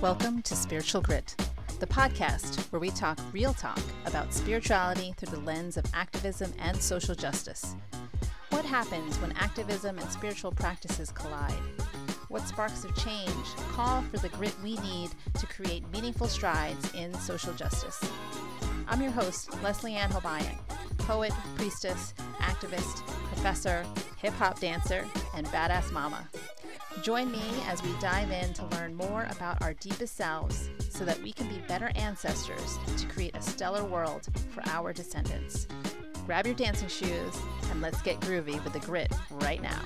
Welcome to Spiritual Grit, the podcast where we talk real talk about spirituality through the lens of activism and social justice. What happens when activism and spiritual practices collide? What sparks of change call for the grit we need to create meaningful strides in social justice? I'm your host, Leslie Ann Hobayan, poet, priestess, activist, professor, hip hop dancer, and badass mama. Join me as we dive in to learn more about our deepest selves so that we can be better ancestors to create a stellar world for our descendants. Grab your dancing shoes and let's get groovy with the grit right now.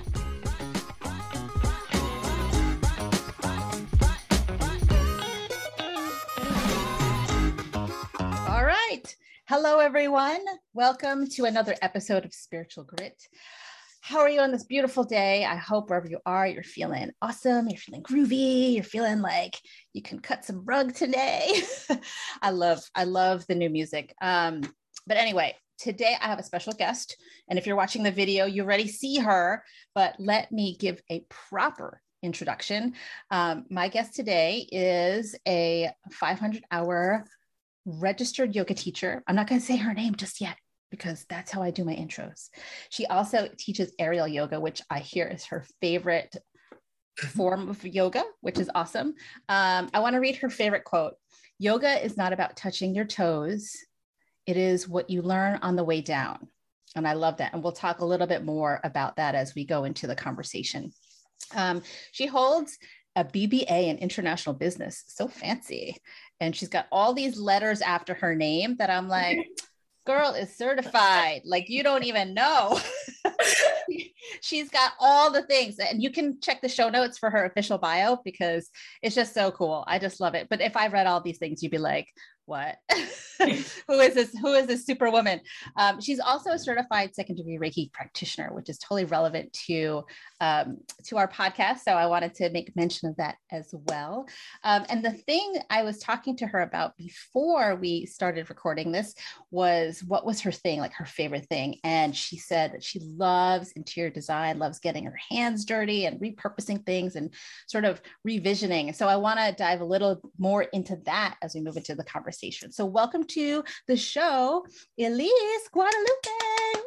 All right. Hello, everyone. Welcome to another episode of Spiritual Grit. How are you on this beautiful day? I hope wherever you are, you're feeling awesome. You're feeling groovy. You're feeling like you can cut some rug today. I love, I love the new music. Um, but anyway, today I have a special guest. And if you're watching the video, you already see her, but let me give a proper introduction. Um, my guest today is a 500 hour registered yoga teacher. I'm not going to say her name just yet because that's how I do my intros. She also teaches aerial yoga, which I hear is her favorite form of yoga, which is awesome. Um, I want to read her favorite quote Yoga is not about touching your toes, it is what you learn on the way down. And I love that. And we'll talk a little bit more about that as we go into the conversation. Um, she holds a BBA in international business. So fancy. And she's got all these letters after her name that I'm like, girl is certified. Like you don't even know. She's got all the things, and you can check the show notes for her official bio because it's just so cool. I just love it. But if I read all these things, you'd be like, what? Who is this who is this superwoman? Um, she's also a certified second degree reiki practitioner which is totally relevant to um, to our podcast. So i wanted to make mention of that as well. Um, and the thing i was talking to her about before we started recording this was what was her thing like her favorite thing? And she said that she loves interior design loves getting her hands dirty and repurposing things and sort of revisioning. So i want to dive a little more into that as we move into the conversation conversation. So, welcome to the show, Elise Guadalupe.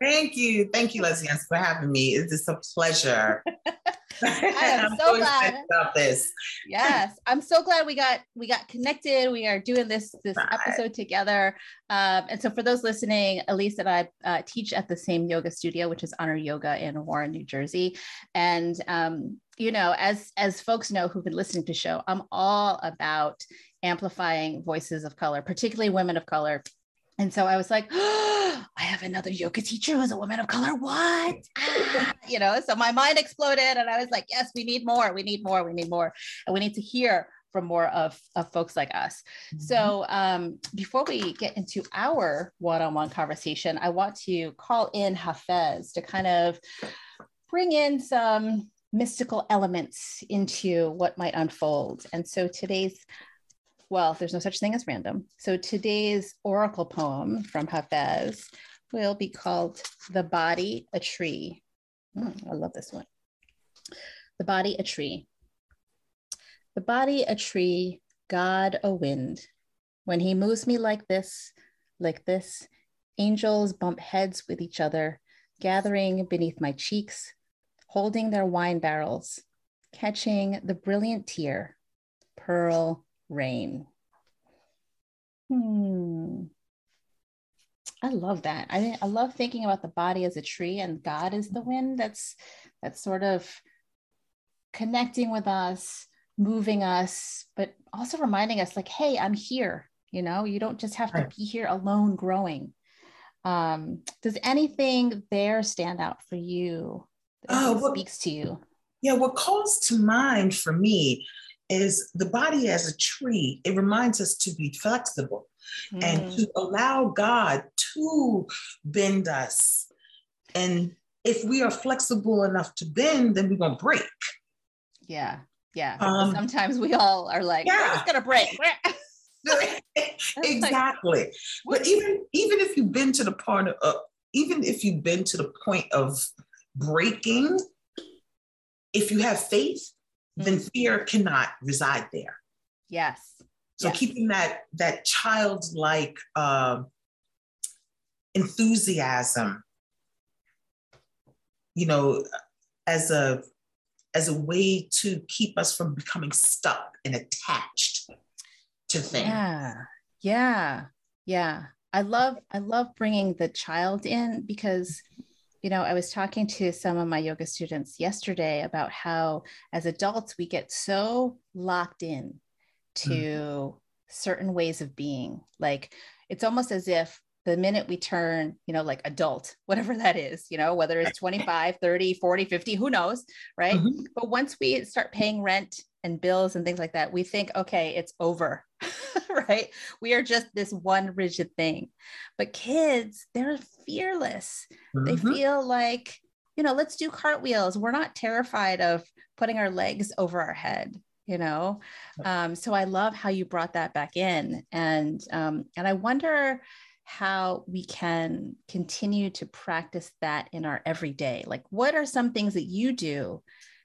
Thank you. Thank you, Leslie, for having me. It is a pleasure. I am so glad about this. Yes, I'm so glad we got we got connected. We are doing this this Bye. episode together. Um, and so, for those listening, Elise and I uh, teach at the same yoga studio, which is Honor Yoga in Warren, New Jersey. And um, you know, as as folks know who've been listening to the show, I'm all about amplifying voices of color, particularly women of color. And so I was like, oh, I have another yoga teacher who's a woman of color. What? Ah, you know, so my mind exploded and I was like, yes, we need more. We need more. We need more. And we need to hear from more of, of folks like us. Mm-hmm. So um, before we get into our one-on-one conversation, I want to call in Hafez to kind of bring in some mystical elements into what might unfold. And so today's well, there's no such thing as random. So today's oracle poem from Hafez will be called The Body a Tree. Mm, I love this one. The Body a Tree. The body a tree, God a wind. When he moves me like this, like this, angels bump heads with each other, gathering beneath my cheeks, holding their wine barrels, catching the brilliant tear, pearl rain. Hmm. I love that. I I love thinking about the body as a tree and God is the wind. That's that's sort of connecting with us, moving us, but also reminding us like, hey, I'm here. You know, you don't just have to be here alone growing. Um, does anything there stand out for you that oh, what, speaks to you? Yeah, what calls to mind for me is the body as a tree. It reminds us to be flexible mm. and to allow God to bend us. And if we are flexible enough to bend, then we're going to break. Yeah. Yeah. Um, Sometimes we all are like, yeah. it's going to break. exactly. Like, but even even if you've been to the part of uh, even if you've been to the point of breaking, if you have faith, then fear cannot reside there. Yes. So Yes. keeping that that childlike um enthusiasm, you know, as a as a way to keep us from becoming stuck and attached to things. Yeah. Yeah. Yeah. I love I love bringing the child in because you know, I was talking to some of my yoga students yesterday about how as adults we get so locked in mm-hmm. to certain ways of being. Like it's almost as if the minute we turn, you know, like adult, whatever that is, you know, whether it's 25, 30, 40, 50, who knows, right? Mhm. But once we start paying rent and bills and things like that, we think, okay, it's over, right? We are just this one rigid thing. But kids, they're fearless. They Mhm. feel like, you know, let's do cartwheels. We're not terrified of putting our legs over our head, you know? Um, so I love how you brought that back in. And, um, and I wonder how we can continue to practice that in our everyday. Like, what are some things that you do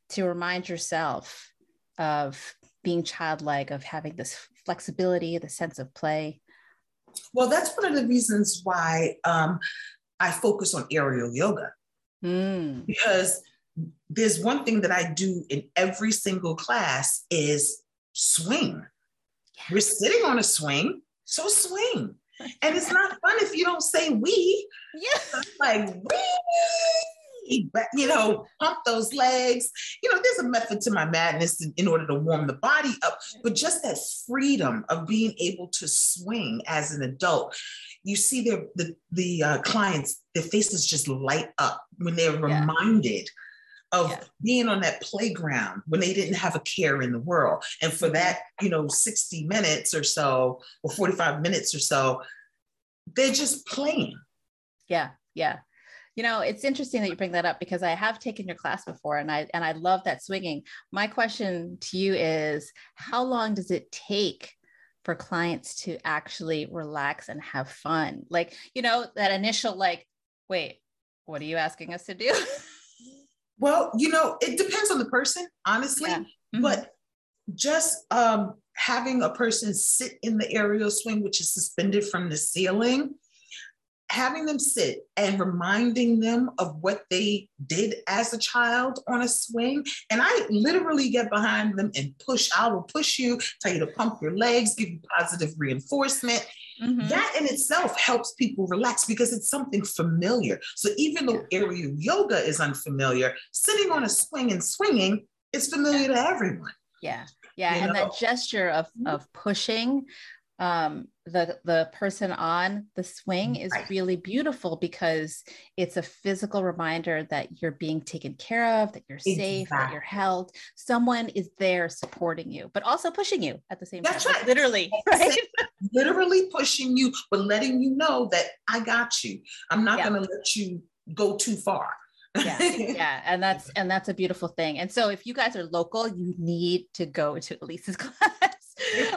to remind yourself of being childlike, of having this flexibility, the sense of play? Well, that's one of the reasons why um, I focus on aerial yoga Mm, because there's one thing that I do in every single class is swing. We're sitting on a swing, so swing. And it's not fun if you don't say we. yeah. like we, but you know pump those legs you know there's a method to my madness in, in order to warm the body up but just that freedom of being able to swing as an adult you see their the the uh, clients their faces just light up when they're Yeah. Of Yeah. being on that playground when they didn't have a care in the world and for mm-hmm. that you know 60 minutes or so or 45 minutes or so they're just playing Yeah, yeah. You know, it's interesting that you bring that up because I have taken your class before and I and I love that swinging. My question to you is how long does it take for clients to actually relax and have fun? Like, you know, that initial like, wait, what are you asking us to do? Well, you know, it depends on the person, honestly. Yeah. Mhm. But just um, having a person sit in the aerial swing, which is suspended from the ceiling, having them sit and reminding them of what they did as a child on a swing. And I literally get behind them and push. I will push you, tell you to pump your legs, give you positive reinforcement. Mhm. That in itself helps people relax because it's something familiar. So even though aerial yoga is unfamiliar, sitting on a swing and swinging is familiar to everyone. Yeah. Yeah. You and know? that gesture of Mhm. of pushing um the the person on the swing is really beautiful because it's a physical reminder that you're being taken care of that you're safe that you're held someone is there supporting you but also pushing you at the same That's time like, right. literally right. Literally pushing you, but letting you know that I got you. I'm not Yeah. going to let you go too far. yeah yeah and that's and that's a beautiful thing and so if you guys are local you need to go to elise's class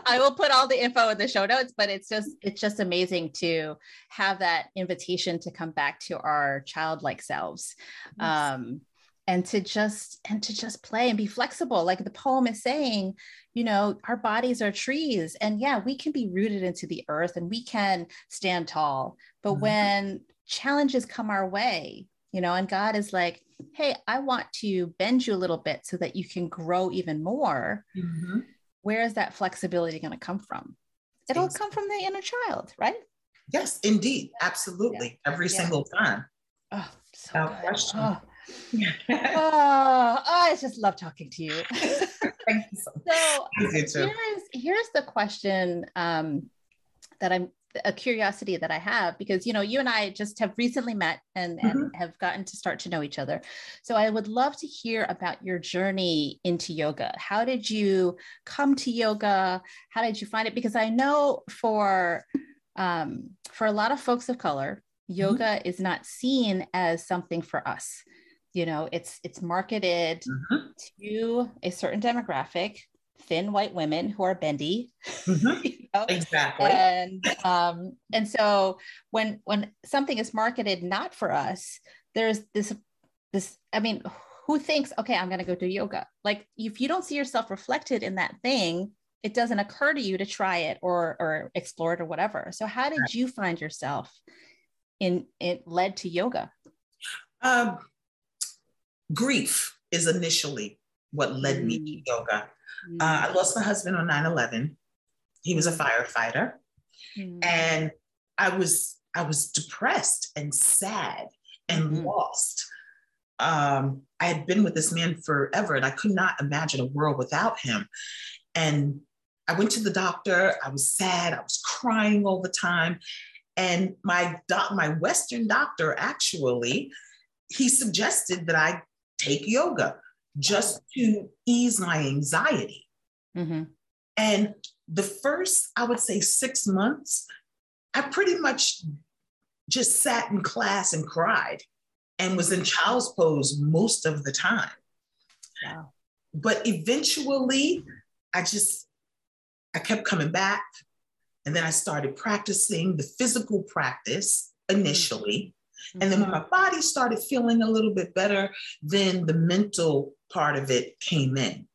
i will put all the info in the show notes but it's just it's just amazing to have that invitation to come back to our childlike selves. Um and to just and to just play and be flexible. Like the poem is saying you know our bodies are trees and yeah we can be rooted into the earth and we can stand tall. But Mhm. when challenges come our way you know and god is like hey i want to bend you a little bit so that you can grow even more. Mhm. Where is that flexibility going to come from it'll Exactly. come from the inner child right Yes, indeed. Absolutely. Every Yeah. single time. oh so Without good. question. oh. oh, I just love talking to you. Thank you so so here's here's the question um, that I'm a curiosity that I have because you know you and I just have recently met and, and have gotten to start to know each other. So I would love to hear about your journey into yoga. How did you come to yoga? How did you find it? Because I know for um, for a lot of folks of color, yoga is not seen as something for us. You know, it's it's marketed Mhm. to a certain demographic, thin white women who are bendy. Mhm. you know? Exactly. And um, and so when when something is marketed not for us, there's this this. I mean, who thinks, okay, I'm going to go do yoga? Like if you don't see yourself reflected in that thing, it doesn't occur to you to try it or or explore it or whatever. So how did you find yourself in it led to yoga? Um, grief is initially what led mm. me to mm. yoga. Mm. Uh, I lost my husband on 9 11. He was a mm. firefighter. Mm. And I was I was depressed and sad and lost. Um, I had been with this man forever and I could not imagine a world without him. And I went to the doctor. I was sad. I was crying all the time. And my doc, my Western doctor actually, he suggested that I take yoga just to ease my anxiety. Mm-hmm. And the first, I would say, six months, I pretty much just sat in class and cried and was in child's pose most of the time. Wow. But eventually, I just, I kept coming back. And then I started practicing the physical practice initially. Mm-hmm. And then when my body started feeling a little bit better, then the mental part of it came in.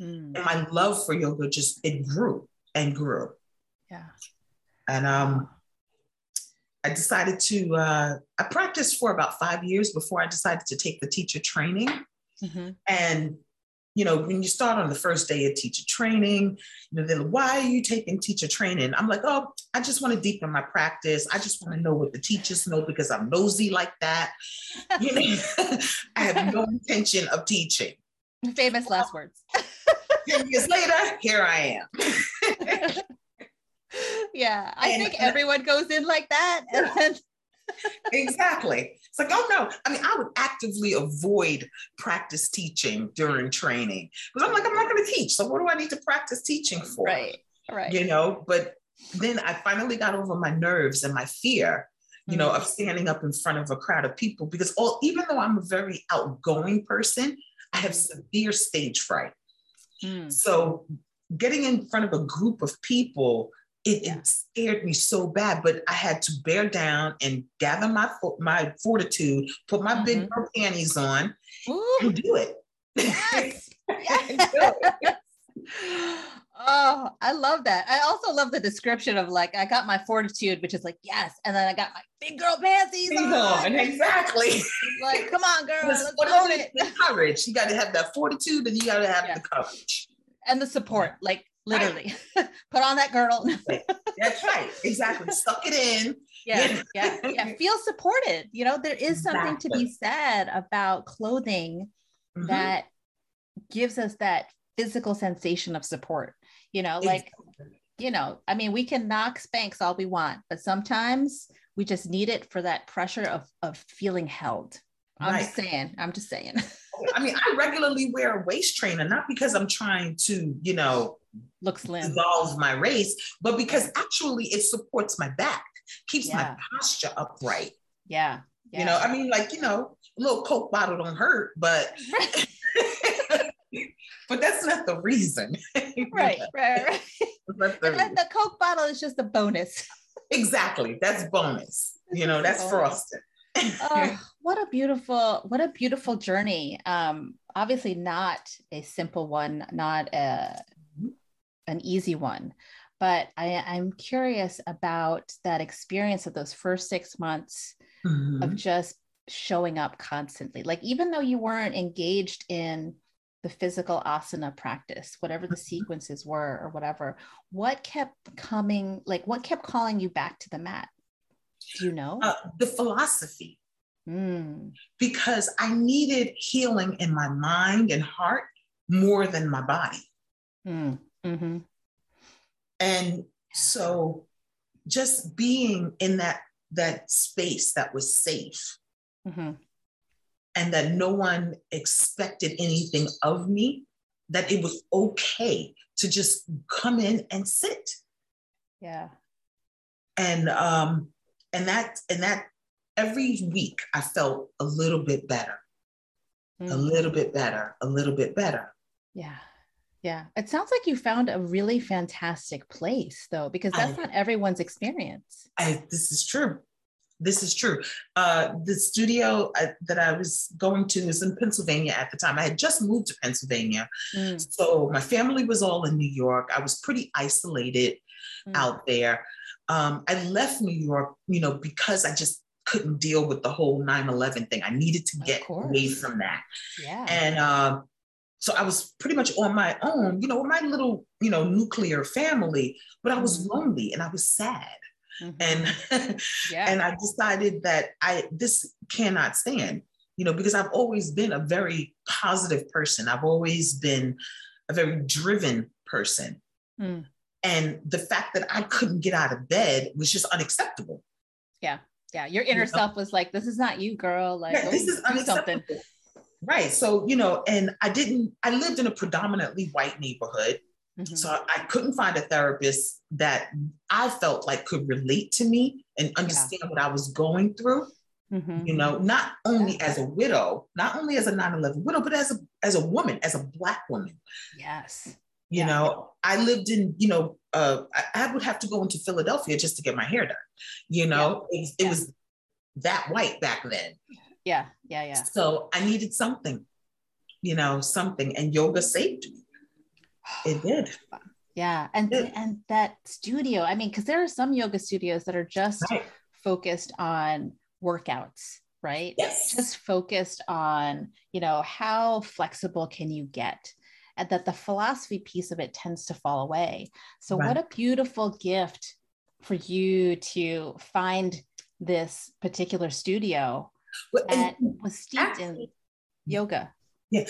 Mm. And my love for yoga just, it grew and grew. Yeah. And um, I decided to, uh, I practiced for about five years before I decided to take the teacher training. Mm-hmm. And, you know, when you start on the first day of teacher training, you know, then why are you taking teacher training? I'm like, oh, I just want to deepen my practice. I just want to know what the teachers know because I'm nosy like that. You know, I have no intention of teaching. Famous last words. 10 years later, here I am. yeah, I and, think uh, everyone goes in like that. Yeah. Then... exactly. It's like, oh no. I mean, I would actively avoid practice teaching during training because I'm like, I'm not going to teach. So what do I need to practice teaching for? Right. Right. You know, but then I finally got over my nerves and my fear, you know, of mm-hmm. standing up in front of a crowd of people because all, even though I'm a very outgoing person, I have severe stage fright. Mm. So getting in front of a group of people, it, it, scared me so bad, but I had to bear down and gather my my fortitude, put my mm-hmm. big girl panties on, Ooh. and do it. Yes. yes. Oh, I love that. I also love the description of like I got my fortitude, which is like yes, and then I got my big girl panties on. on. Exactly. like, come on, girl, let's it. The courage. You got to have that fortitude, and you got to have yeah. the courage and the support. Like literally, right. put on that girdle. That's right. Exactly. Suck it in. Yeah, yeah, yeah. Feel supported. You know, there is something exactly. to be said about clothing mm-hmm. that gives us that physical sensation of support you know like you know i mean we can knock Spanx all we want but sometimes we just need it for that pressure of of feeling held i'm right. just saying i'm just saying i mean i regularly wear a waist trainer not because i'm trying to you know look slim dissolve my race but because actually it supports my back keeps yeah. my posture upright yeah. yeah you know i mean like you know a little coke bottle don't hurt but but that's not the reason. right, right, right. The, the Coke bottle is just a bonus. exactly. That's bonus. You know, that's oh. frosted. oh, what a beautiful, what a beautiful journey. Um, obviously not a simple one, not a, an easy one. But I, I'm curious about that experience of those first six months mm-hmm. of just showing up constantly. Like even though you weren't engaged in the physical asana practice, whatever the mm-hmm. sequences were or whatever, what kept coming, like what kept calling you back to the mat? Do you know? Uh, the philosophy. Mm. Because I needed healing in my mind and heart more than my body. Mm. Mm-hmm. And so just being in that that space that was safe mm-hmm and that no one expected anything of me, that it was okay to just come in and sit. Yeah. And um and that and that every week I felt a little bit better. Mm-hmm. A little bit better, a little bit better. Yeah. Yeah. It sounds like you found a really fantastic place though, because that's I, not everyone's experience. I, this is true. This is true. Uh, the studio uh, that I was going to is in Pennsylvania at the time. I had just moved to Pennsylvania. Mm. So my family was all in New York. I was pretty isolated mm. out there. Um, I left New York, you know, because I just couldn't deal with the whole 9-11 thing. I needed to get away from that. Yeah. And um, so I was pretty much on my own, you know, my little, you know, nuclear family, but I was mm-hmm. lonely and I was sad. Mm-hmm. And yeah. and I decided that I this cannot stand, you know, because I've always been a very positive person. I've always been a very driven person. Mm. And the fact that I couldn't get out of bed was just unacceptable. Yeah. Yeah. Your inner you know? self was like, this is not you, girl. Like, yeah, this is. Something. Right. So, you know, and I didn't, I lived in a predominantly white neighborhood. Mm-hmm. So I couldn't find a therapist that I felt like could relate to me and understand yeah. what I was going through. Mm-hmm. You know, not only yeah. as a widow, not only as a 9-11 widow, but as a as a woman, as a black woman. Yes. You yeah. know, I lived in, you know, uh, I, I, would have to go into Philadelphia just to get my hair done. You know, it, it was that white back then. Yeah, yeah, yeah. So I needed something, you know, something, and yoga saved me. It did. Yeah, and and that studio. I mean, because there are some yoga studios that are just right. focused on workouts, right? Yes. Just focused on, you know, how flexible can you get? That the philosophy piece of it tends to fall away. So, right. what a beautiful gift for you to find this particular studio well, that was steeped actually, in yoga. Yeah.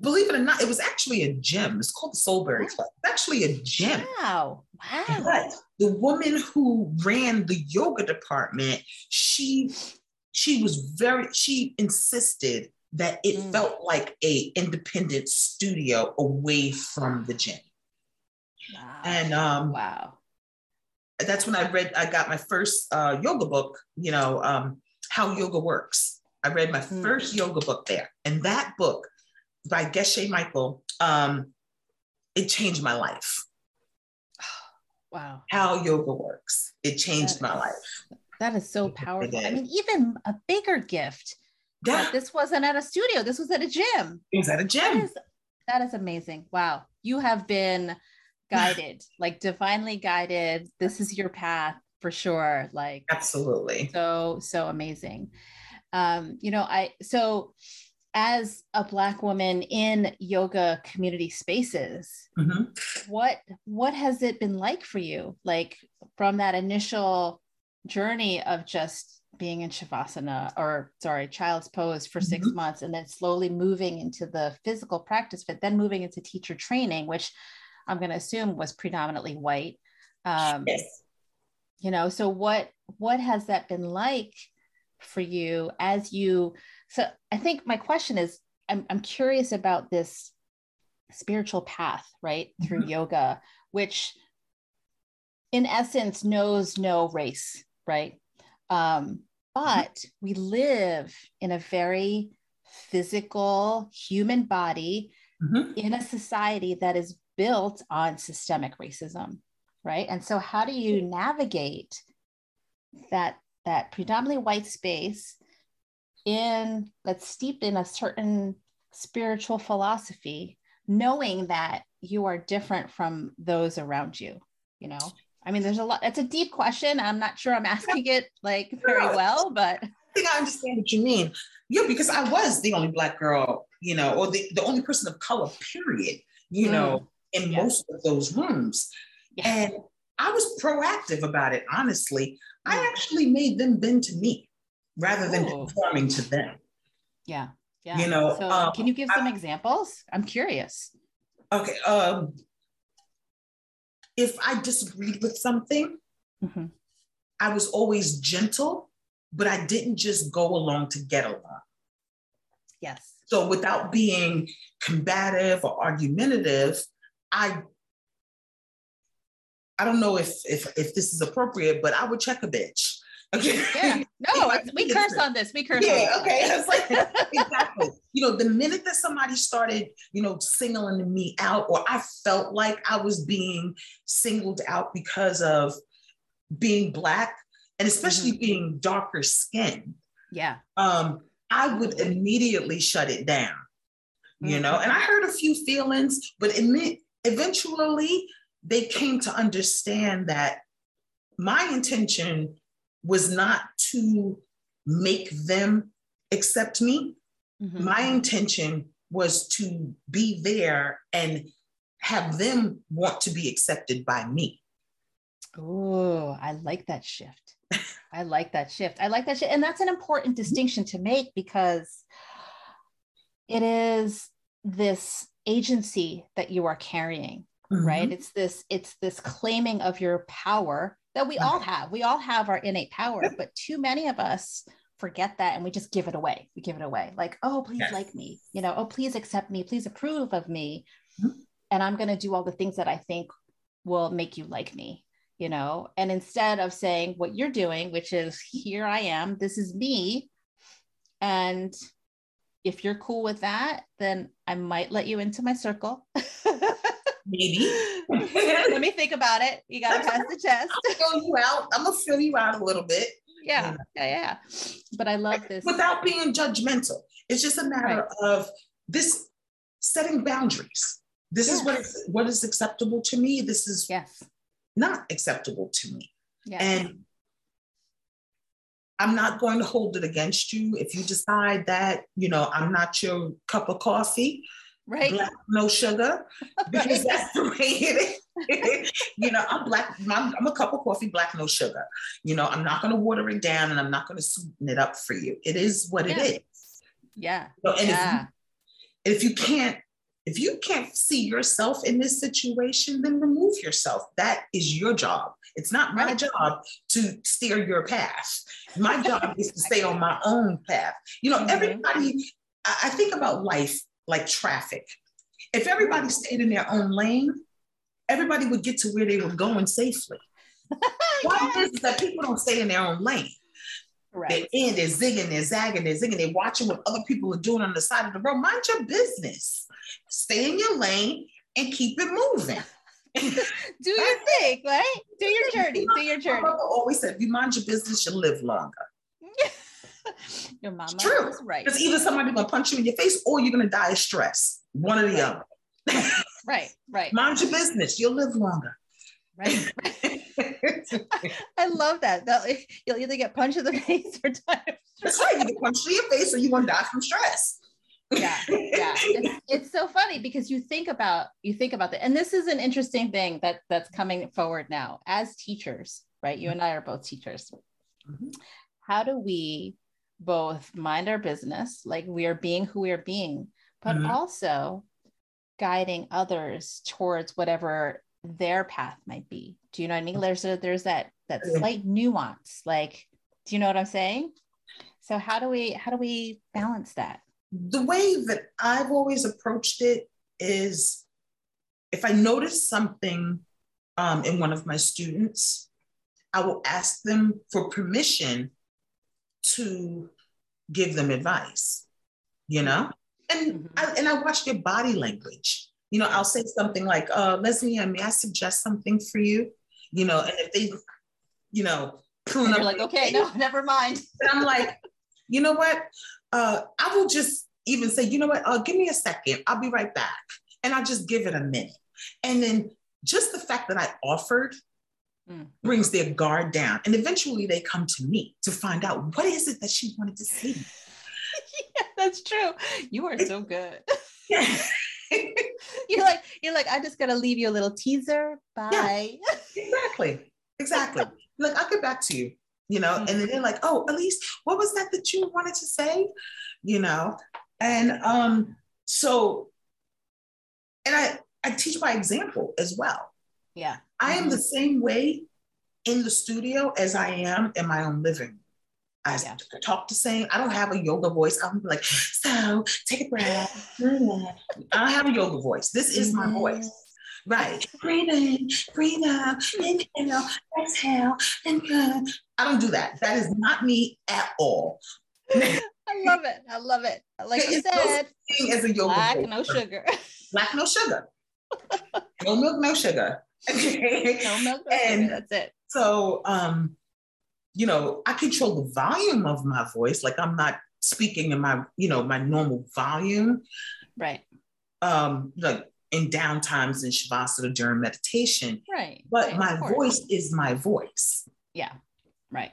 Believe it or not, it was actually a gym. It's called the Soulberry Club. It's actually a gym. Wow. Wow. But the woman who ran the yoga department, she she was very, she insisted that it mm. felt like a independent studio away from the gym. Wow. And um wow. That's when I read, I got my first uh, yoga book, you know, um, How Yoga Works. I read my mm. first yoga book there. And that book by Geshe Michael, um, it changed my life. Wow. How yoga works. It changed that my is, life. That is so powerful. I mean, even a bigger gift. Yeah. This wasn't at a studio. This was at a gym. It was at a gym. That is, that is amazing. Wow. You have been guided, like divinely guided. This is your path for sure. Like absolutely. So, so amazing. Um, you know, I so as a black woman in yoga community spaces mm-hmm. what what has it been like for you like from that initial journey of just being in shavasana or sorry child's pose for 6 mm-hmm. months and then slowly moving into the physical practice but then moving into teacher training which i'm going to assume was predominantly white um, yes. you know so what what has that been like for you as you so I think my question is I'm, I'm curious about this spiritual path, right? Mm-hmm. Through yoga, which in essence knows no race, right? Um, but mm-hmm. we live in a very physical human body mm-hmm. in a society that is built on systemic racism, right? And so how do you navigate that that predominantly white space in that's steeped in a certain spiritual philosophy knowing that you are different from those around you you know i mean there's a lot it's a deep question i'm not sure i'm asking it like very well but i think i understand what you mean yeah because i was the only black girl you know or the, the only person of color period you mm. know in most of those rooms and i was proactive about it honestly mm. i actually made them bend to me rather than Ooh. conforming to them. Yeah. Yeah. You know, so um, can you give some I, examples? I'm curious. Okay. Um, if I disagreed with something, mm-hmm. I was always gentle, but I didn't just go along to get along. Yes. So without being combative or argumentative, I I don't know if if if this is appropriate, but I would check a bitch. Okay. Yeah. No, we curse on this. We curse. Yeah. okay. Like, exactly. You know, the minute that somebody started, you know, singling me out, or I felt like I was being singled out because of being black, and especially mm-hmm. being darker skinned, yeah, um, I would immediately shut it down. Mm-hmm. You know, and I heard a few feelings, but it, eventually they came to understand that my intention was not to make them accept me. Mm-hmm. My intention was to be there and have them want to be accepted by me. Oh, I like that shift. I like that shift. I like that shift. And that's an important distinction to make because it is this agency that you are carrying, mm-hmm. right? It's this, it's this claiming of your power that we all have. We all have our innate power, but too many of us forget that and we just give it away. We give it away. Like, oh, please yes. like me, you know, oh, please accept me, please approve of me. Mm-hmm. And I'm going to do all the things that I think will make you like me, you know. And instead of saying what you're doing, which is here I am, this is me. And if you're cool with that, then I might let you into my circle. Maybe. Let me think about it. You got to pass the test. Fill you out. I'm going to fill you out a little bit. Yeah, yeah, yeah. But I love this. Without being judgmental. It's just a matter right. of this setting boundaries. This yes. is what is what is acceptable to me. This is yes. not acceptable to me. Yes. And I'm not going to hold it against you if you decide that, you know, I'm not your cup of coffee right? Black, no sugar because that's the way it is. You know i'm black I'm, I'm, a cup of coffee black no sugar. You know i'm not going to water it down and i'm not going to sweeten it up for you. It is what yeah. it is. Yeah. So, and yeah. If, you, if you can't if you can't see yourself in this situation then remove yourself. That is your job. It's not my job to steer your path. My job is to stay on my own path. You know mm-hmm. everybody I think about life like traffic. If everybody mm. stayed in their own lane, everybody would get to where they were going safely. Problem is it that people don't stay in their own lane. Right. They're in, they're zigging, they're zagging, they're zigging, they're watching what other people are doing on the side of the road. Mind your business. Stay in your lane and keep it moving. do your thing, right? Do your journey. Do your journey. My always said, if you mind your business, you live longer. Your mama it's true. right. Because either somebody's gonna punch you in your face or you're gonna die of stress. One or the other. right, right. Mind your business. You'll live longer. Right. I love that. that. You'll either get punched in the face or die. That's right. You get punched in your face or you're gonna die from stress. yeah yeah it's, it's, so funny because you think about you think about that and this is an interesting thing that that's coming forward now as teachers right you and i are both teachers mm-hmm. how do we both mind our business, like we are being who we are being, but mm-hmm. also guiding others towards whatever their path might be. Do you know what I mean? There's a, there's that that slight nuance. Like, do you know what I'm saying? So how do we how do we balance that? The way that I've always approached it is if I notice something um, in one of my students, I will ask them for permission to give them advice, you know? And mm-hmm. I, and I watch their body language. You know, I'll say something like, uh, Leslie, may I suggest something for you? You know, and if they, you know, and you're like, okay, no, never mind. And I'm like, you know what? Uh, I will just even say, you know what? Uh, give me a second. I'll be right back. And I'll just give it a minute. And then just the fact that I offered mm. brings their guard down. And eventually they come to me to find out what is it that she wanted to say. yeah, that's true. You are so good. you're like, you're like, I just gotta leave you a little teaser. Bye. Yeah, exactly. Exactly. like, I'll get back to you, you know, mm-hmm. and then they're like, oh, Elise, what was that that you wanted to say? You know, and um, so and I I teach by example as well. Yeah. I am the same way in the studio as I am in my own living. I yeah. talk the same. I don't have a yoga voice. I'm like, so take a breath. I don't have a yoga voice. This is my voice. Right. Breathe in, breathe out, inhale, exhale, and good. I don't do that. That is not me at all. I love it. I love it. Like you said, as a yoga black, voice. no sugar. Black, no sugar. no milk, no sugar. no milk, no and that's it. So, um, you know, I control the volume of my voice. Like I'm not speaking in my, you know, my normal volume. Right. Um, like in downtimes in Shavasana during meditation. Right. But right, my voice is my voice. Yeah. Right.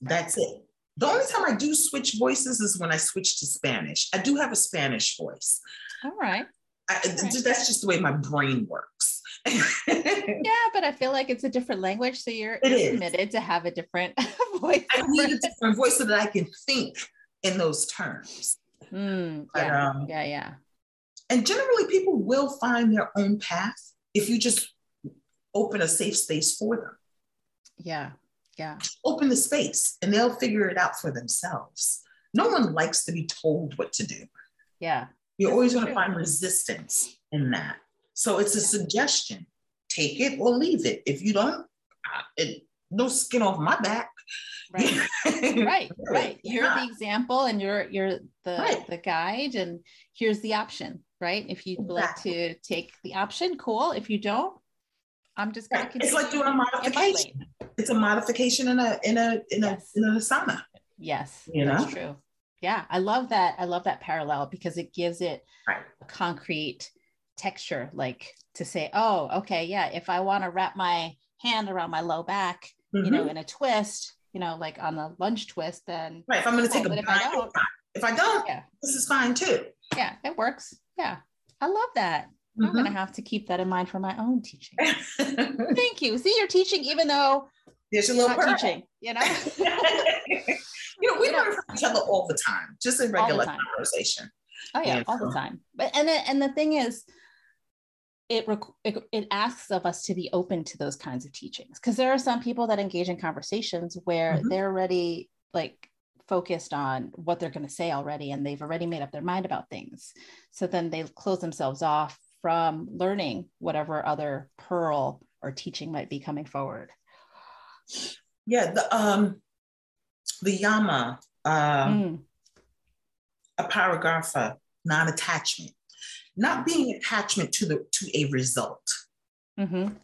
That's it. The only time I do switch voices is when I switch to Spanish. I do have a Spanish voice. All right. I, right. That's just the way my brain works. yeah, but I feel like it's a different language, so you're, you're committed to have a different voice. I need a different voice so that I can think in those terms. Mm, yeah, um, yeah, yeah. And generally, people will find their own path if you just open a safe space for them. Yeah, yeah. Open the space and they'll figure it out for themselves. No one likes to be told what to do. Yeah. You're always going to find resistance in that. So it's a suggestion. Take it or leave it. If you don't, uh, it, no skin off my back. Right, right, right. You're yeah. the example, and you're you're the right. the guide, and here's the option. Right. If you exactly. like to take the option, cool. If you don't, I'm just going to. It's like doing a modification. It's a modification in a in a in a in an asana. Yes, you know, true. Yeah, I love that. I love that parallel because it gives it right. a concrete texture, like to say, oh, okay, yeah. If I want to wrap my hand around my low back, mm-hmm. you know, mm-hmm. in a twist, you know, like on the lunge twist, then right. If I'm going to take a if I don't, if I don't, yeah. this is fine too. Yeah, it works. Yeah, I love that. Mm-hmm. I'm going to have to keep that in mind for my own teaching. Thank you. See, you're teaching even though there's a little teaching, you know. you know, we learn from each other all the time, just in regular conversation. Oh yeah, and all so. the time. But and the, and the thing is, it, it it asks of us to be open to those kinds of teachings because there are some people that engage in conversations where mm-hmm. they're already like focused on what they're going to say already and they've already made up their mind about things so then they close themselves off from learning whatever other pearl or teaching might be coming forward. Yeah, the um the yama, um, mm. aparigraha, non-attachment, not being attachment to the to a result. Mm-hmm.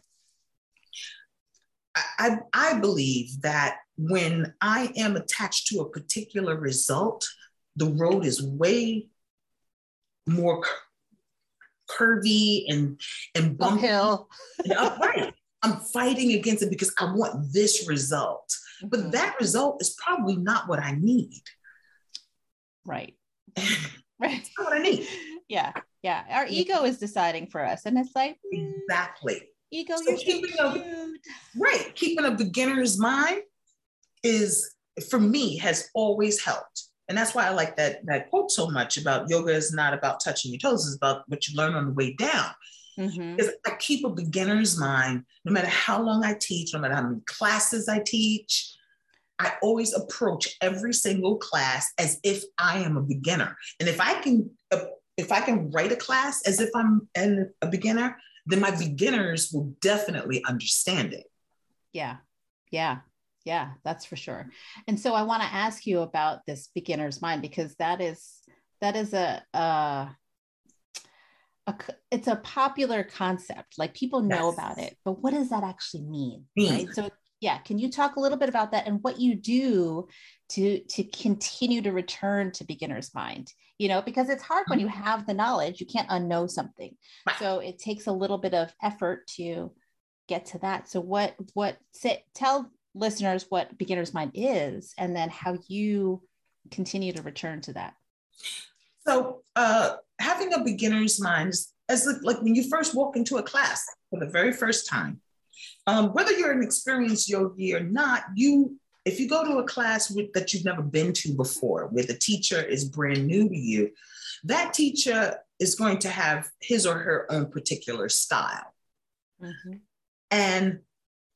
I, I believe that when I am attached to a particular result, the road is way more curvy and and bumpy uphill and upright. I'm fighting against it because I want this result. Mm-hmm. But that result is probably not what I need. Right. right. not what I need. Yeah. Yeah. Our ego is deciding for us. And it's like, mm, exactly. Ego, so you're keeping a, right. Keeping a beginner's mind is, for me, has always helped. And that's why I like that, that quote so much about yoga is not about touching your toes, it's about what you learn on the way down. Mm-hmm. Because I keep a beginner's mind, no matter how long I teach, no matter how many classes I teach, I always approach every single class as if I am a beginner. And if I can, if I can write a class as if I'm a beginner, then my beginners will definitely understand it. Yeah, yeah. Yeah, that's for sure. And so I want to ask you about this beginner's mind because that is that is a, a, a it's a popular concept. Like people know yes. about it, but what does that actually mean? Right. So yeah, can you talk a little bit about that and what you do to to continue to return to beginner's mind? You know, because it's hard when you mm-hmm. have the knowledge, you can't unknow something. So it takes a little bit of effort to get to that. So what what say tell listeners what beginner's mind is and then how you continue to return to that so uh, having a beginner's mind as like when you first walk into a class for the very first time um, whether you're an experienced yogi or not you if you go to a class with, that you've never been to before where the teacher is brand new to you that teacher is going to have his or her own particular style mm-hmm. and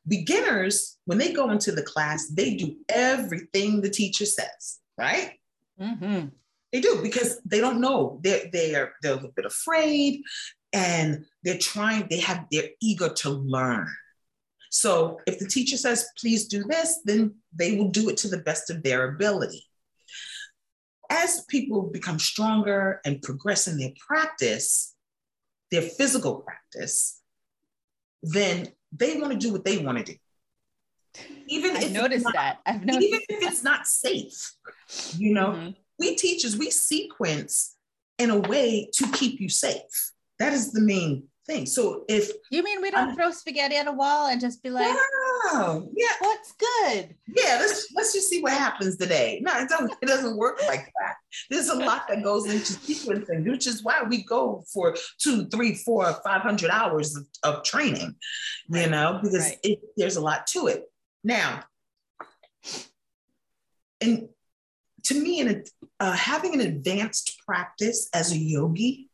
Beginners, when they go into the class, they do everything the teacher says, right? Mm-hmm. They do because they don't know. They're, they are, they're a little bit afraid and they're trying, they have, they're eager to learn. So if the teacher says, please do this, then they will do it to the best of their ability. As people become stronger and progress in their practice, their physical practice, then they want to do what they want to do. Even I've if noticed not, that. I've noticed. even if it's not safe, you know, Mhm. we teachers we sequence in a way to keep you safe. That is the main thing. So if You mean we don't Um, throw spaghetti at a wall and just be like, wow, yeah, what's good? yeah, let's let's just see what happens today. No, it doesn't it doesn't work like that. There's a lot that goes into sequencing, which is why we go for two, three, four, five hundred hours of, of training, you know, because right. it, there's a lot to it. Now, and to me, in a, uh, having an advanced practice as a yogi,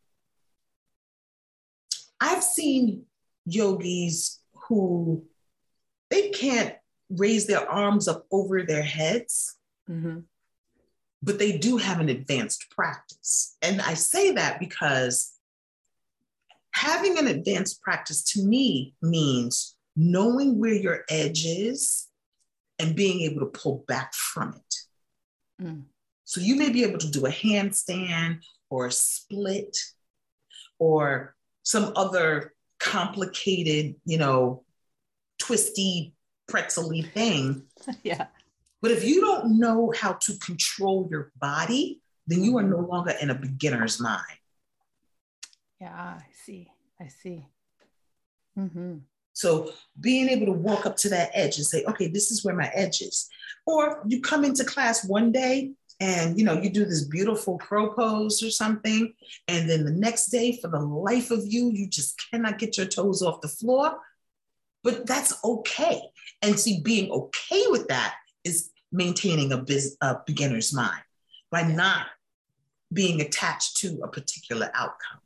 I've seen yogis who they can't raise their arms up over their heads, Mhm. but they do have an advanced practice. And I say that because having an advanced practice to me means knowing where your edge is and being able to pull back from it. Mm. So you may be able to do a handstand or a split or some other complicated, you know, twisty, pretzely thing. yeah. But if you don't know how to control your body, then you are no longer in a beginner's mind. Yeah. I see. I see. hmm So being able to walk up to that edge and say, okay, this is where my edge is. Or you come into class one day and you know you do this beautiful crow pose or something, and then the next day, for the life of you, you just cannot get your toes off the floor. But that's okay. And see, being okay with that is maintaining a, biz, a beginner's mind by not being attached to a particular outcome.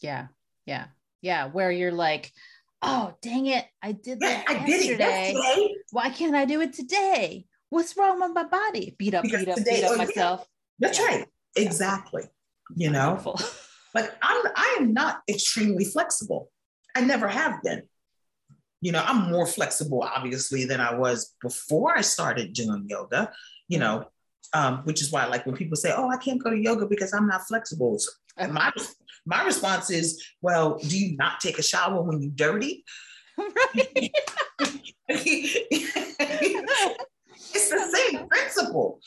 Yeah. Yeah. Yeah. Where you're like, oh, dang it. I did Yeah, that I did it yesterday. Why can't I do it today? What's wrong with my body? Beat up, Because beat up, today- beat up oh, yeah. myself. That's Yeah. right. Exactly. You know, like I'm I am not extremely flexible. I never have been. You know, I'm more flexible obviously than I was before I started doing yoga, you know, um, which is why like when people say, "Oh, I can't go to yoga because I'm not flexible." So my my response is, "Well, do you not take a shower when you're dirty?" right. it's the same principle.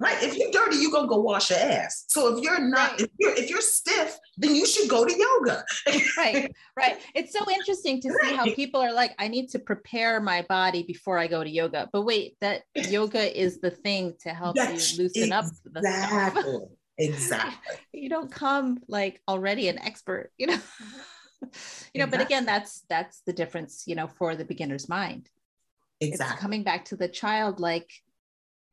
Right. If you're dirty, you're gonna go wash your ass. So if you're not, Right. if you're if you're stiff, then you should go to yoga. right right it's so interesting to see how people are like i need to prepare my body before i go to yoga but wait that yoga is the thing to help That's you loosen up the stuff Exactly. Exactly. you don't come like already an expert you know you know but again that's that's the difference you know for the beginner's mind it's Exactly. coming back to the childlike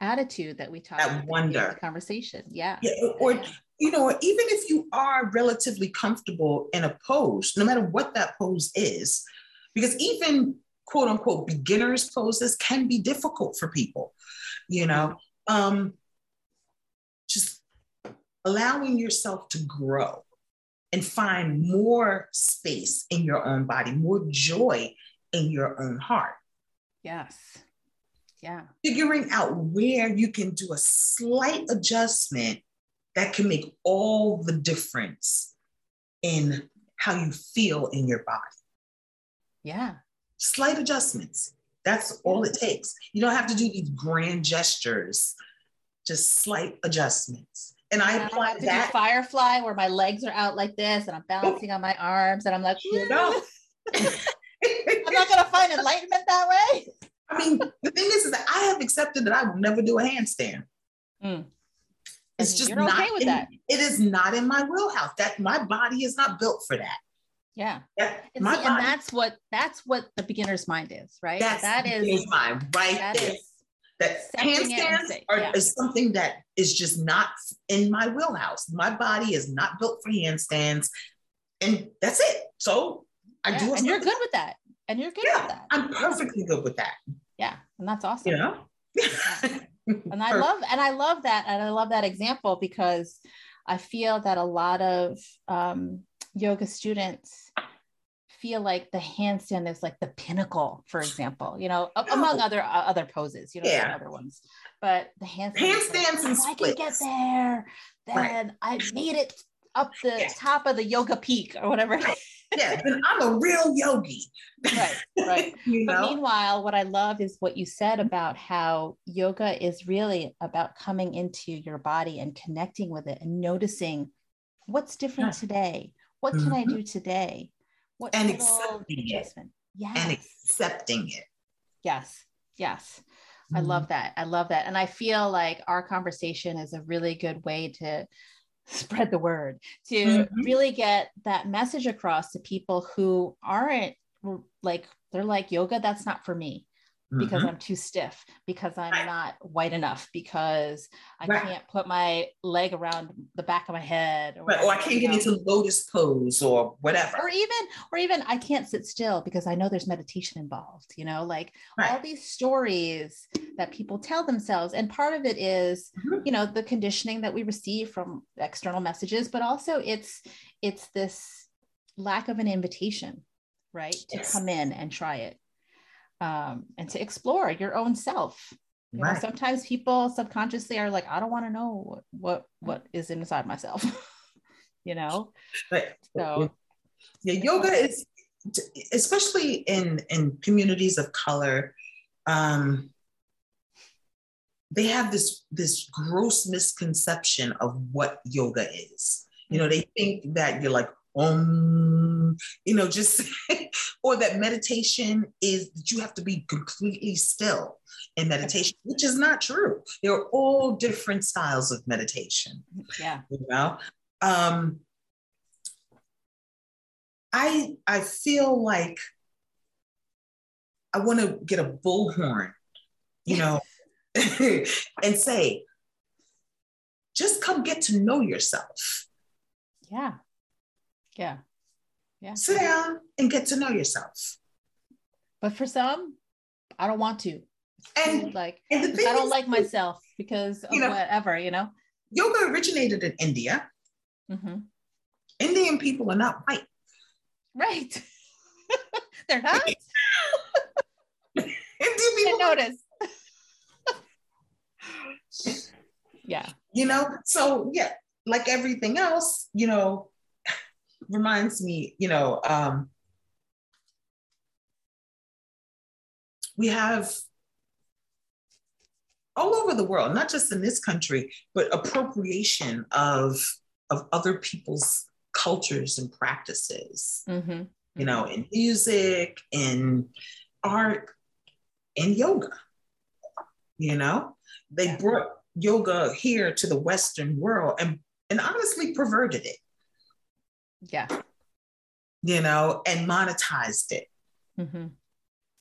attitude that we talked That about at the wonder. conversation yeah Yeah, or you know, even if you are relatively comfortable in a pose, no matter what that pose is, because even quote unquote beginners poses can be difficult for people, you know. Um, just allowing yourself to grow and find more space in your own body, more joy in your own heart. Yes yeah Figuring out where you can do a slight adjustment that can make all the difference in how you feel in your body. yeah Slight adjustments. That's all it takes. You don't have to do these grand gestures, just slight adjustments. And I apply have to do that. firefly where my legs are out like this and I'm balancing on my arms and I'm like, You know? I'm not gonna find enlightenment that way. I mean, the thing is, is that I have accepted that I will never do a handstand. Mm. It's just you're not okay with in- that. It is not in my wheelhouse. That my body is not built for that. Yeah. That, And, see, and that's what that's what the beginner's mind is, right? that's that is mine right that there. is that handstands are yeah. is something that is just not in my wheelhouse. My body is not built for handstands, and that's it. So I yeah, do. and you're good with that. And you're good Yeah, with that. I'm perfectly good with that. Yeah. And that's awesome. You know. and I love and I love that and I love that example because I feel that a lot of um, yoga students feel like the handstand is like the pinnacle, for example, you know, a- among other uh, other poses, you know, Yeah. other ones, but the handstand, is like, Handstands and if I can get there, Right. then I made it up the Yeah. top of the yoga peak or whatever. Yeah, then I'm a real yogi. right, right. you But know? meanwhile, what I love is what you said about how yoga is really about coming into your body and connecting with it and noticing what's different Yeah. today. What can I Mhm. do today? What And accepting it. adjustment? Yes. and accepting it. Yes. Yes. I love that. I love that. And I feel like our conversation is a really good way to spread the word, to Mhm. really get that message across to people who aren't like, they're like, yoga, that's not for me because Mhm. I'm too stiff, because I'm Right. not white enough, because I Right. can't put my leg around the back of my head. Or, Right, or I can't get know? into lotus pose or whatever. or even or even i can't sit still because i know there's meditation involved you know like all these stories that people tell themselves and part of it is Mhm. you know the conditioning that we receive from external messages but also it's it's this lack of an invitation right to come in and try it um, and to explore your own self you know, sometimes people subconsciously are like i don't want to know what what what is inside myself you know Right. so yeah, yoga is especially in in communities of color. Um, they have this this gross misconception of what yoga is. You know, they think that you're like um, you know, just or that meditation is that you have to be completely still in meditation, which is not true. There are all different styles of meditation. yeah you know um i i feel like i want to get a bullhorn you know and say just come get to know yourself yeah yeah. Yeah. Sit down and get to know yourself. But for some i don't want to. And like and i don't is, like myself because of You know- whatever you know? yoga originated in india. Mhm. indian people are not white. Right. They're not? Indian i people notice. Yeah. You know so yeah like everything else you know reminds me you know um we have all over the world not just in this country but appropriation of of other people's cultures and practices Mhm. you know in music in art in yoga you know they Yeah. brought yoga here to the western world and and honestly perverted it yeah you know and monetized it Mhm.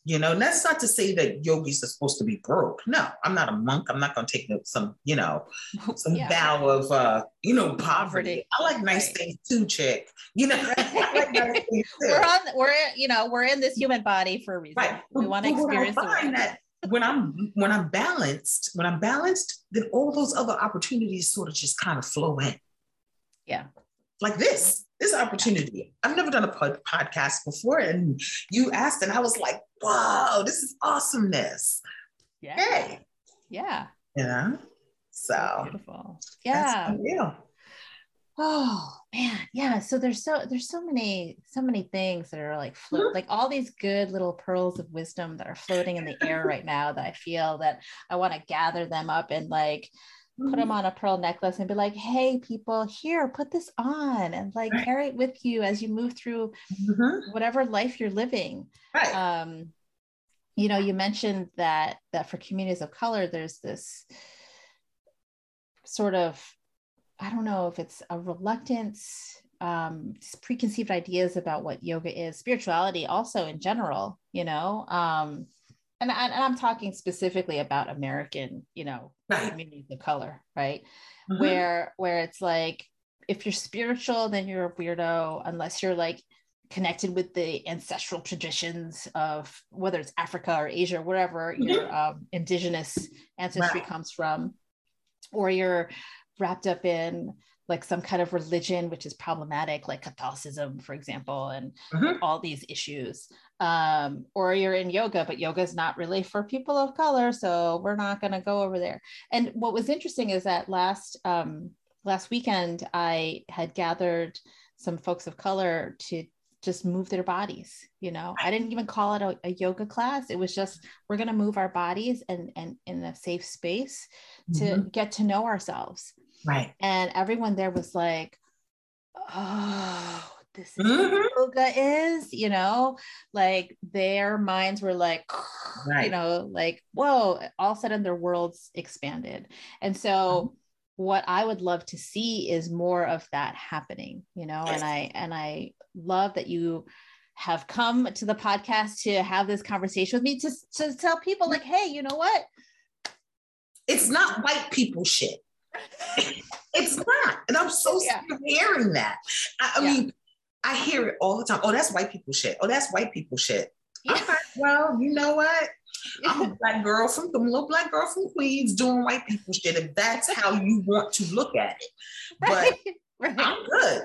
you know and that's not to say that yogis are supposed to be broke no i'm not a monk i'm not going to take some you know some Yeah. vow of uh you know poverty, i like nice Right. things too chick you know I like nice too. we're on we're you know we're in this human body for a reason right we want to but what I experience the find world. that when i'm when i'm balanced when i'm balanced then all those other opportunities sort of just kind of flow in Yeah. like this this opportunity. I've never done a pod- podcast before and you asked and i was like whoa this is awesomeness. Yeah. Hey. Yeah. Know? So beautiful. that's yeah. Oh man, yeah. So there's so there's so many so many things that are like float Mhm. like all these good little pearls of wisdom that are floating in the air right now that I feel that I want to gather them up and like put them on a pearl necklace and be like, hey people, here, put this on and like Right. carry it with you as you move through Mhm. whatever life you're living. right Um, you know, you mentioned that that for communities of color, there's this sort of I don't know if it's a reluctance, um, preconceived ideas about what yoga is, spirituality also in general, you know. Um, and, I, and I'm talking specifically about American, you know, Right. communities of color, right? Mhm. Where where it's like if you're spiritual, then you're a weirdo, unless you're like connected with the ancestral traditions of whether it's Africa or Asia, or wherever your um, indigenous ancestry Right. comes from, or you're wrapped up in like some kind of religion which is problematic like catholicism for example and Mhm. all these issues um, or you're in yoga but yoga is not really for people of color so we're not going to go over there. And what was interesting is that last um, last weekend i had gathered some folks of color to just move their bodies you know? I didn't even call it a, a yoga class. It was just we're going to move our bodies and and in a safe space to mm-hmm. get to know ourselves. Right. And everyone there was like oh this is mm-hmm. yoga is you know like their minds were like right. you know like whoa all of a sudden their worlds expanded and so mm-hmm what I would love to see is more of that happening, you know, and I and I love that you have come to the podcast to have this conversation with me to, to tell people like, hey, you know what? It's not white people shit. it's not. And I'm so yeah. sick of hearing that. I, I yeah. mean, I hear it all the time. Oh, that's white people shit. Oh, that's white people shit. Yeah. Okay, well, you know what? I'm a black girl from the little black girl from Queens doing white people shit. If that's how you want to look at it, but right. I'm good.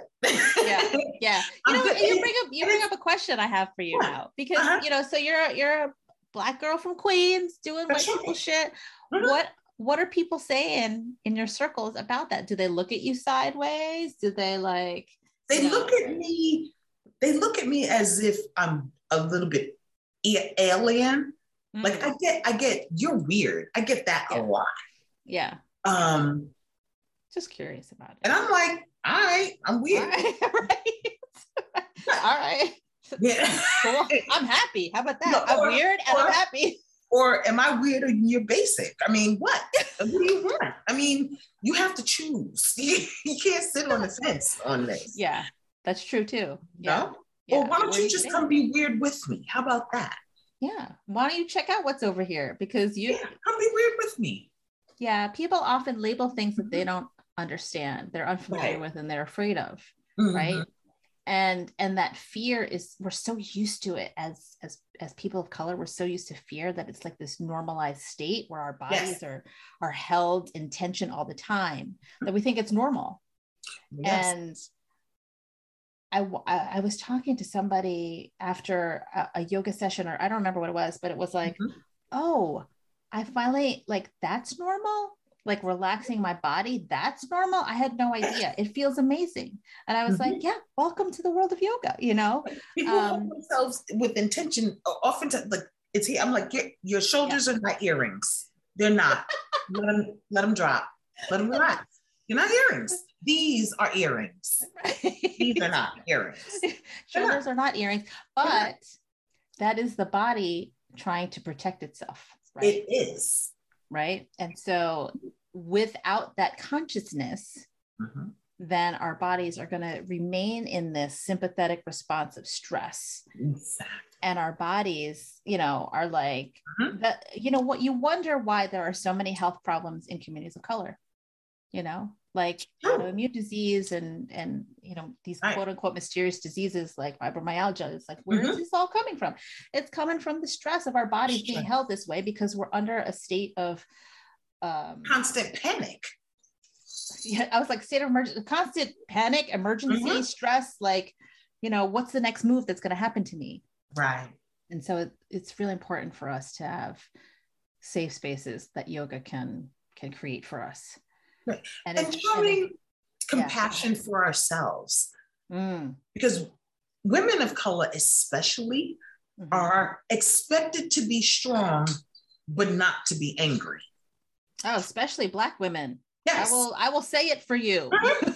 yeah, yeah. You know, you bring up you bring up a question I have for you now because uh-huh. you know, so you're you're a black girl from Queens doing white people shit. Uh-huh. What what are people saying in your circles about that? Do they look at you sideways? Do they like? They look at me. They look at me as if I'm a little bit alien Mm-hmm. Like I mm. get, I get, you're weird. I get that yeah. a lot. Yeah. Um, just curious about it. And I'm like, all right, I'm weird. All right. all right. Yeah. cool. I'm happy. How about that? No, I'm weird and or, I'm happy. Or am I weird or you're basic? I mean, what? what do you want? I mean, you have to choose. you can't sit on the fence on this. Yeah, that's true too. Yeah. No? Yeah. Well, why don't you just come be weird with me? How about that? Yeah. Why don't you check out what's over here? Because you yeah, come be weird with me. Yeah. People often label things that they mm-hmm. don't understand, they're unfamiliar right. with, and they're afraid of. Mm-hmm. Right. And and that fear is we're so used to it as as as people of color, we're so used to fear that it's like this normalized state where our bodies yes. are are held in tension all the time that we think it's normal. Yes. And I, I was talking to somebody after a, a, yoga session, or I don't remember what it was, but it was like, mm-hmm. oh, I finally like that's normal. Like relaxing my body, that's normal. I had no idea. It feels amazing. And I was mm-hmm. like, yeah, welcome to the world of yoga, you know? People um, themselves with intention. Oftentimes, like it's here. I'm like, your, your shoulders yeah. are not earrings. They're not. let them let them drop. Let them relax. You're not earrings. These are earrings. These are not earrings. Shoulders are not earrings, but that is the body trying to protect itself. Right? It is. Right. And so without that consciousness, mm-hmm. then our bodies are going to remain in this sympathetic response of stress. Exactly. And our bodies, you know, are like, mm-hmm. that, you know, what you wonder why there are so many health problems in communities of color, you know, like autoimmune disease and and you know these right. quote unquote mysterious diseases like fibromyalgia it's like where mm-hmm. is this all coming from? It's coming from the stress of our bodies being held this way because we're under a state of um, constant panic. Yeah i was like state of emergency constant panic emergency mm-hmm. stress like you know what's the next move that's going to happen to me? Right. And so it, it's really important for us to have safe spaces that yoga can can create for us Right. And, and showing compassion yeah. for ourselves. Mm. Because women of color, especially, mm-hmm. are expected to be strong, but not to be angry. Oh, especially Black women. Yes. I will I will say it for you. Mm-hmm.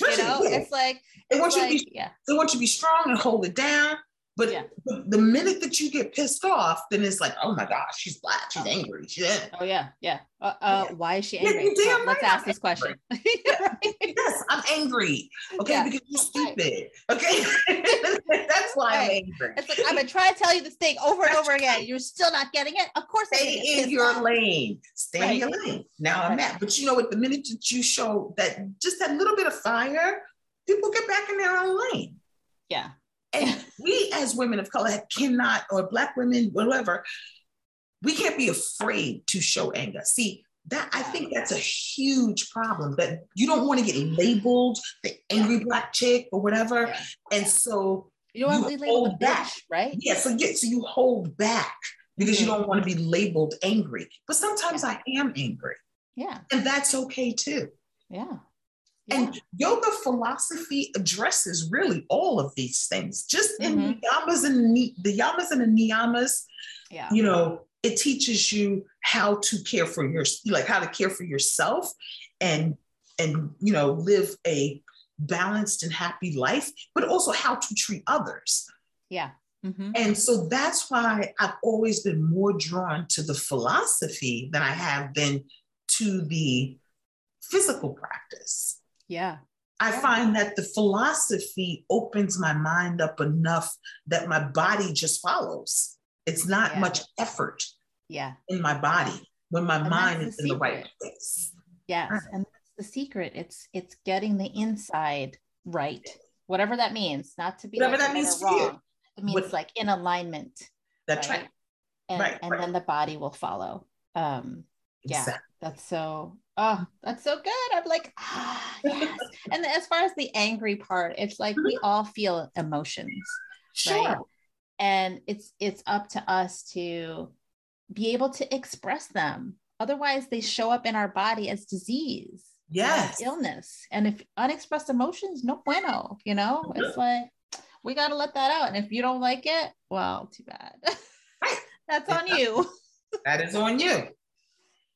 you know, it's like they want like, you to be yeah. they want you to be strong and hold it down, but yeah. the minute that you get pissed off, then it's like, oh my gosh, she's black, she's angry. Yeah. Oh yeah, yeah. Uh, uh, yeah. Why is she angry? Yeah, well, let's ask this question. yes, I'm angry. Okay, because you're stupid. Okay, that's why right. I'm angry. It's like I've been trying to tell you this thing over and over again. You're still not getting it. Of course, stay in your off. lane. Stay right. in your lane. Now I'm at. But you know what? The minute that you show that just that little bit of fire, people get back in their own lane. Yeah. And we as women of color cannot, or black women, whatever, we can't be afraid to show anger. See, that I think that's a huge problem that you don't want to get labeled the angry black chick or whatever. And so you don't want to be labeled back, bitch, right? Yeah, so yeah, so you hold back because mm-hmm. you don't want to be labeled angry. But sometimes yeah. I am angry. Yeah. And that's okay too. Yeah. And yoga philosophy addresses really all of these things, just in Mhm. the yamas and the, the yamas and the niyamas. Yeah. You know, it teaches you how to care for your, like how to care for yourself, and and you know live a balanced and happy life, but also how to treat others. Yeah. Mhm. And so that's why I've always been more drawn to the philosophy than I have been to the physical practice. Yeah. I Yeah. find that the philosophy opens my mind up enough that my body just follows. It's not Yeah. much effort Yeah. in my body when my And mind is the in the right place. Yes. Right. And that's the secret. It's it's getting the inside right. Whatever that means. Not to be Whatever like that means for you. wrong. It means What- like in alignment. That's Right. right. And Right, and then the body will follow. Um Yeah. Exactly. that's so oh that's so good. I'm like ah yes. And as far as the angry part it's like we all feel emotions Sure. right and it's it's up to us to be able to express them. Otherwise they show up in our body as disease as Yes. illness. And if unexpressed emotions no bueno you know? It's like we got to let that out. And if you don't like it well too bad. That's on you. That is on you.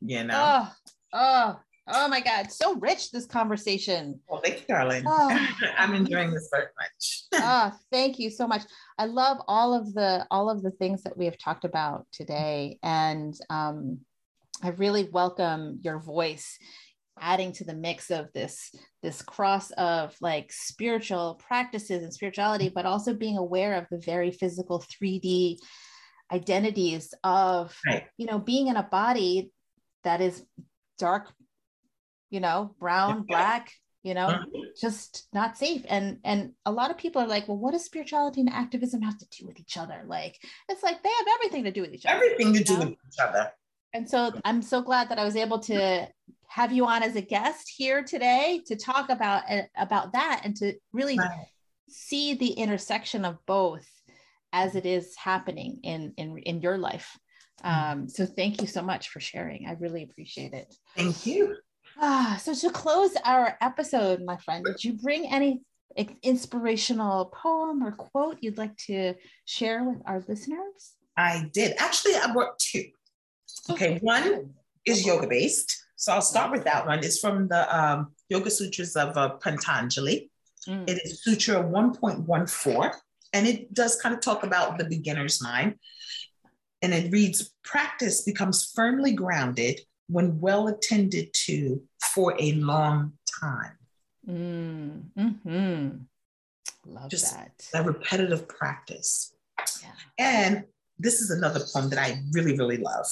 You know. Oh, oh, oh my God. So rich this conversation. well, thank you, darling. Oh. I'm enjoying this very much. oh, thank you so much. I love all of the all of the things that we have talked about today. And um, I really welcome your voice adding to the mix of this this cross of like spiritual practices and spirituality but also being aware of the very physical 3d identities of Right. you know being in a body that is dark you know brown black you know just not safe and and a lot of people are like well what does spirituality and activism have to do with each other like it's like they have everything to do with each other Everything to do know? with each other. and so i'm so glad that i was able to have you on as a guest here today to talk about uh, about that and to really Right. see the intersection of both as it is happening in in, in your life um, so thank you so much for sharing i really appreciate it Thank you. Ah, so to close our episode, my friend, did you bring any inspirational poem or quote you'd like to share with our listeners? I did. Actually, I brought two. Okay, one is yoga based. So I'll start with that one. It's from the um, Yoga Sutras of uh, Patanjali. Mm, It is Sutra 1.14, and it does kind of talk about the beginner's mind. And it reads Practice becomes firmly grounded when well attended to for a long time. mm, mhm. Love Just that. That repetitive practice. Yeah. And this is another poem that I really, really love.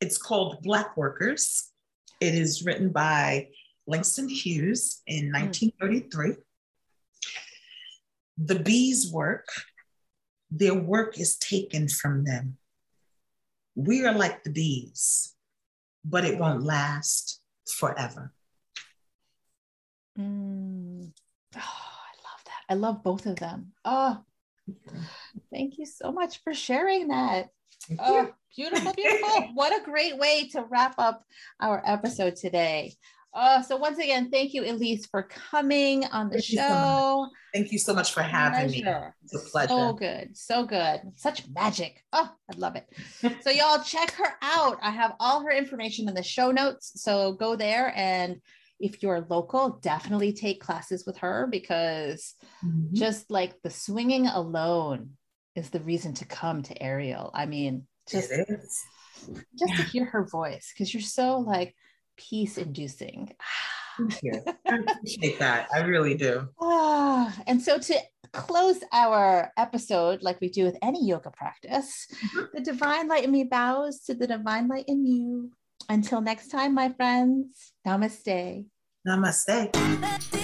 It's called Black Workers. It is written by Langston Hughes in 1933. The bees work, their work is taken from them. We are like the bees, but it won't last forever. Mm. Oh, I love that. I love both of them. Oh, thank you so much for sharing that. Oh, beautiful, beautiful. what a great way to wrap up our episode today. Uh, so once again, thank you, Elise, for coming on the Thank you so show. Thank you so much for having me. It's a pleasure. So good, so good. Such magic. Oh, I love it. so y'all check her out. I have all her information in the show notes. So go there and if you're local, definitely take classes with her because Mhm. just like the swinging alone is the reason to come to Ariel. I mean, just just to hear her voice because you're so like peace inducing. Thank you. I appreciate that. I really do. Ah, and so to close our episode, like we do with any yoga practice, Mhm. the divine light in me bows to the divine light in you. Until next time, my friends, namaste. Namaste.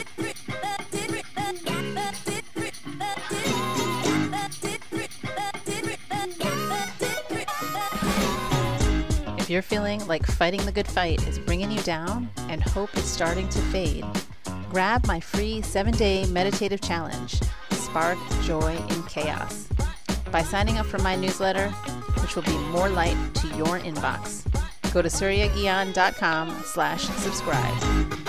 If you're feeling like fighting the good fight is bringing you down and hope is starting to fade, grab my free seven day meditative challenge, Spark Joy in Chaos. By signing up for my newsletter, which will be more light to your inbox, go to suryagian.com slash subscribe.